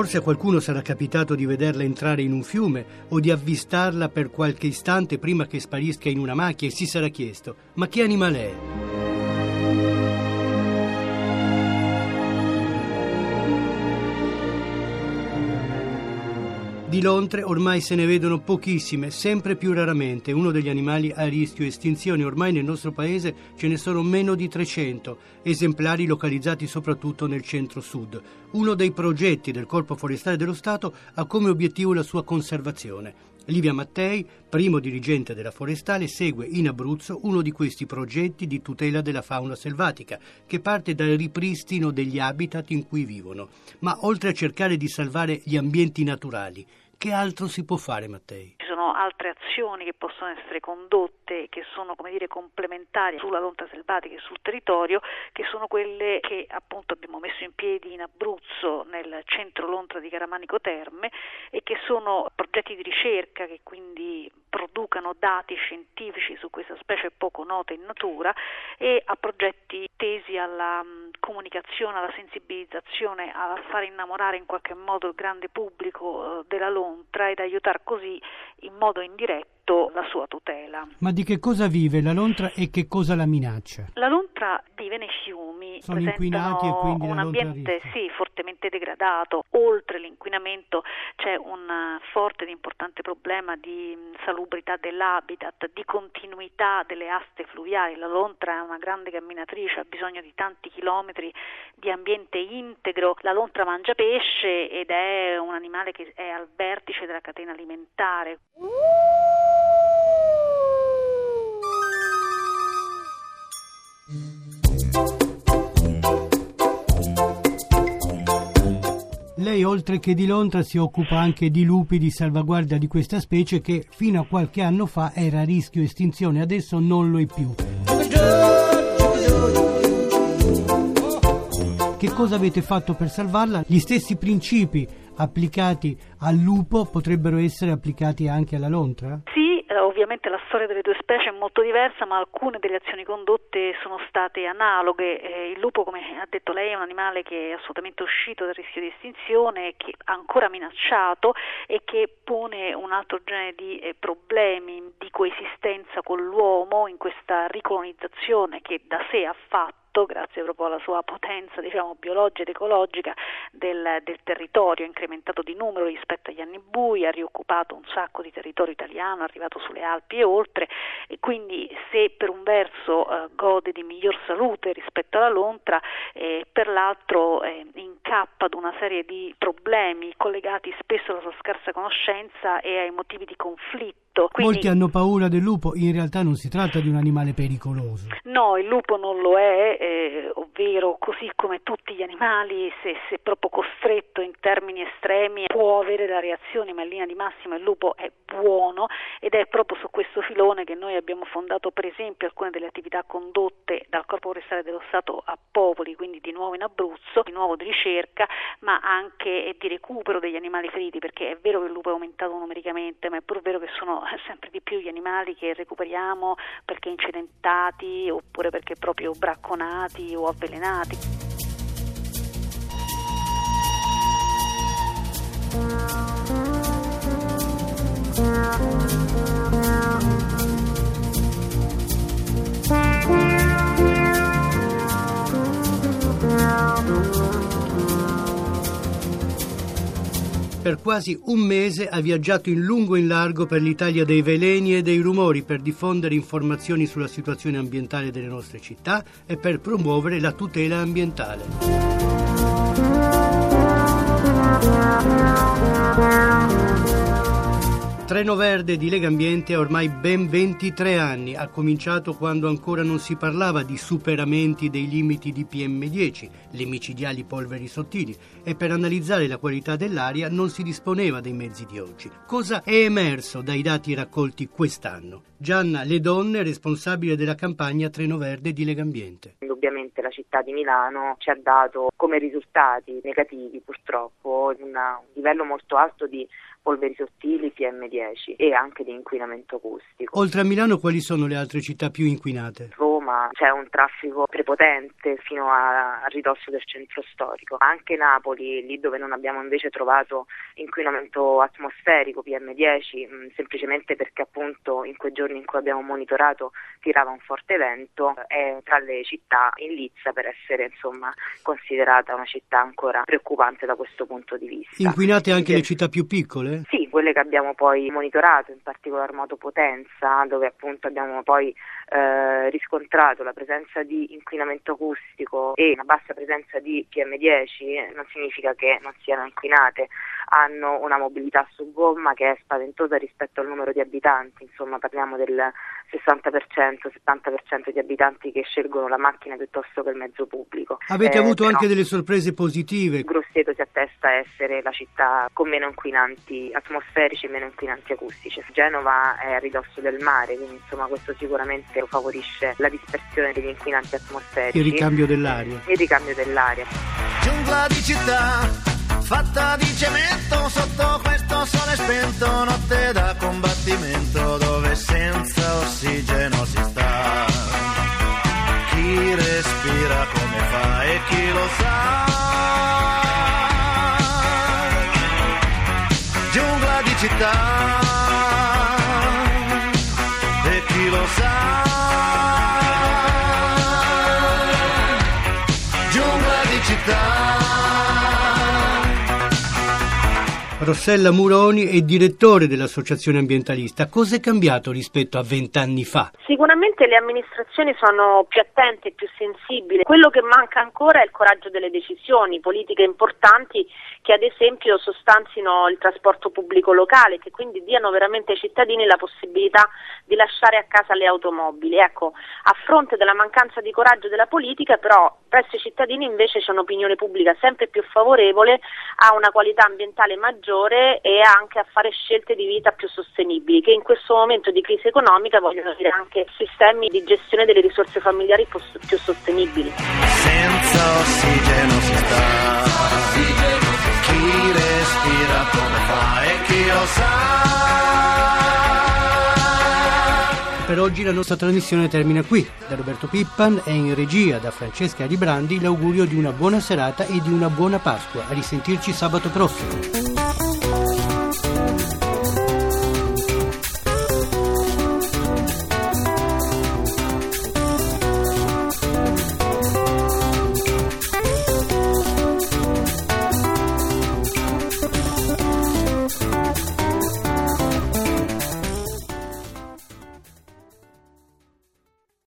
Forse a qualcuno sarà capitato di vederla entrare in un fiume o di avvistarla per qualche istante prima che sparisca in una macchia e si sarà chiesto: ma che animale è? Di lontre ormai se ne vedono pochissime, sempre più raramente. Uno degli animali a rischio estinzione. Ormai nel nostro paese ce ne sono meno di 300, esemplari localizzati soprattutto nel centro-sud. Uno dei progetti del Corpo Forestale dello Stato ha come obiettivo la sua conservazione. Livia Mattei, primo dirigente della Forestale, segue in Abruzzo uno di questi progetti di tutela della fauna selvatica, che parte dal ripristino degli habitat in cui vivono. Ma oltre a cercare di salvare gli ambienti naturali, che altro si può fare, Mattei? Sono altre azioni che possono essere condotte, che sono come dire complementari sulla lontra selvatica e sul territorio, che sono quelle che appunto abbiamo messo in piedi in Abruzzo, nel centro lontra di Caramanico Terme, e che sono progetti di ricerca che quindi producano dati scientifici su questa specie poco nota in natura e a progetti tesi alla mh, comunicazione, alla sensibilizzazione, a fare innamorare in qualche modo il grande pubblico eh, della lontra ed aiutare così in modo indiretto la sua tutela. Ma di che cosa vive la lontra e che cosa la minaccia? La lontra vive nei fiumi, Sono inquinati e quindi un ambiente sì, fortemente degradato. Oltre l'inquinamento c'è un forte ed importante problema di salubrità dell'habitat, di continuità delle aste fluviali. La lontra è una grande camminatrice, ha bisogno di tanti chilometri di ambiente integro. La lontra mangia pesce ed è un animale che è al vertice della catena alimentare. Lei, oltre che di lontra, si occupa anche di lupi di salvaguardia di questa specie che fino a qualche anno fa era a rischio estinzione, adesso non lo è più. Che cosa avete fatto per salvarla? Gli stessi principi applicati al lupo potrebbero essere applicati anche alla lontra? Sì, eh, ovviamente la storia delle due specie è molto diversa, ma alcune delle azioni condotte sono state analoghe. Eh, il lupo, come ha detto lei, è un animale che è assolutamente uscito dal rischio di estinzione, che è ancora minacciato e che pone un altro genere di eh, problemi di coesistenza con l'uomo in questa ricolonizzazione che da sé ha fatto grazie proprio alla sua potenza diciamo, biologica ed ecologica del, del, territorio, incrementato di numero rispetto agli anni bui, ha rioccupato un sacco di territorio italiano, è arrivato sulle Alpi e oltre e quindi se per un verso eh, gode di miglior salute rispetto alla lontra, eh, per l'altro eh, incappa ad una serie di problemi collegati spesso alla sua scarsa conoscenza e ai motivi di conflitto. Quindi, Molti hanno paura del lupo, in realtà non si tratta di un animale pericoloso. No, il lupo non lo è, ovvero così come tutti gli animali, se, se proprio costretto in termini estremi può avere la reazione, ma in linea di massima il lupo è buono ed è proprio su questo filone che noi abbiamo fondato per esempio alcune delle attività condotte dal Corpo Forestale dello Stato a Popoli, quindi di nuovo in Abruzzo, di nuovo di ricerca, ma anche di recupero degli animali feriti, perché è vero che il lupo è aumentato numericamente, ma è pur vero che sono sempre di più gli animali che recuperiamo perché incidentati oppure perché proprio bracconati o avvelenati. Per quasi un mese ha viaggiato in lungo e in largo per l'Italia dei veleni e dei rumori per diffondere informazioni sulla situazione ambientale delle nostre città e per promuovere la tutela ambientale. Treno Verde di Legambiente ha ormai ben 23 anni. Ha cominciato quando ancora non si parlava di superamenti dei limiti di PM10, le micidiali polveri sottili, e per analizzare la qualità dell'aria non si disponeva dei mezzi di oggi. Cosa è emerso dai dati raccolti quest'anno? Gianna Le Donne, responsabile della campagna Treno Verde di Legambiente. Indubbiamente la città di Milano ci ha dato come risultati negativi purtroppo una, un livello molto alto di polveri sottili, PM10 e anche di inquinamento acustico. Oltre a Milano quali sono le altre città più inquinate? Roma c'è un traffico prepotente fino a, a ridosso del centro storico. Anche Napoli, lì dove non abbiamo invece trovato inquinamento atmosferico PM10, mh, mm, semplicemente perché appunto in quei giorni in cui abbiamo monitorato tirava un forte vento, è tra le città in lizza per essere insomma considerata una città ancora preoccupante da questo punto di vista. Inquinate anche le città più piccole? Sì, quelle che abbiamo poi monitorato, in particolar modo Potenza, dove appunto abbiamo poi eh, riscontrato la presenza di inquinamento acustico e una bassa presenza di PM10, non significa che non siano inquinate, hanno una mobilità su gomma che è spaventosa rispetto al numero di abitanti, insomma parliamo del 60%, 70% di abitanti che scelgono la macchina piuttosto che il mezzo pubblico. Avete eh, avuto anche delle sorprese positive? Grosseto si attesta a essere la città con meno inquinanti atmosferici e meno inquinanti acustici. Genova è a ridosso del mare, quindi insomma questo sicuramente favorisce la dispersione degli inquinanti atmosferici. Il ricambio dell'aria. Il ricambio dell'aria. Giungla di città fatta di cemento sotto questo sole spento, notte Rossella Muroni è direttore dell'Associazione Ambientalista. Cosa è cambiato rispetto a vent'anni fa? Sicuramente le amministrazioni sono più attente e più sensibili. Quello che manca ancora è il coraggio delle decisioni, politiche importanti che ad esempio sostanzino il trasporto pubblico locale, che quindi diano veramente ai cittadini la possibilità di lasciare a casa le automobili. Ecco, a fronte della mancanza di coraggio della politica, però presso i cittadini invece c'è un'opinione pubblica sempre più favorevole a una qualità ambientale maggiore maggiore e anche a fare scelte di vita più sostenibili, che in questo momento di crisi economica vogliono dire anche sistemi di gestione delle risorse familiari più sostenibili. Senza ossigeno si sta, chi respira come fa e chi lo sa per oggi la nostra trasmissione termina qui. Da Roberto Pippan e in regia da Francesca Ribrandi l'augurio di una buona serata e di una buona Pasqua. A risentirci sabato prossimo.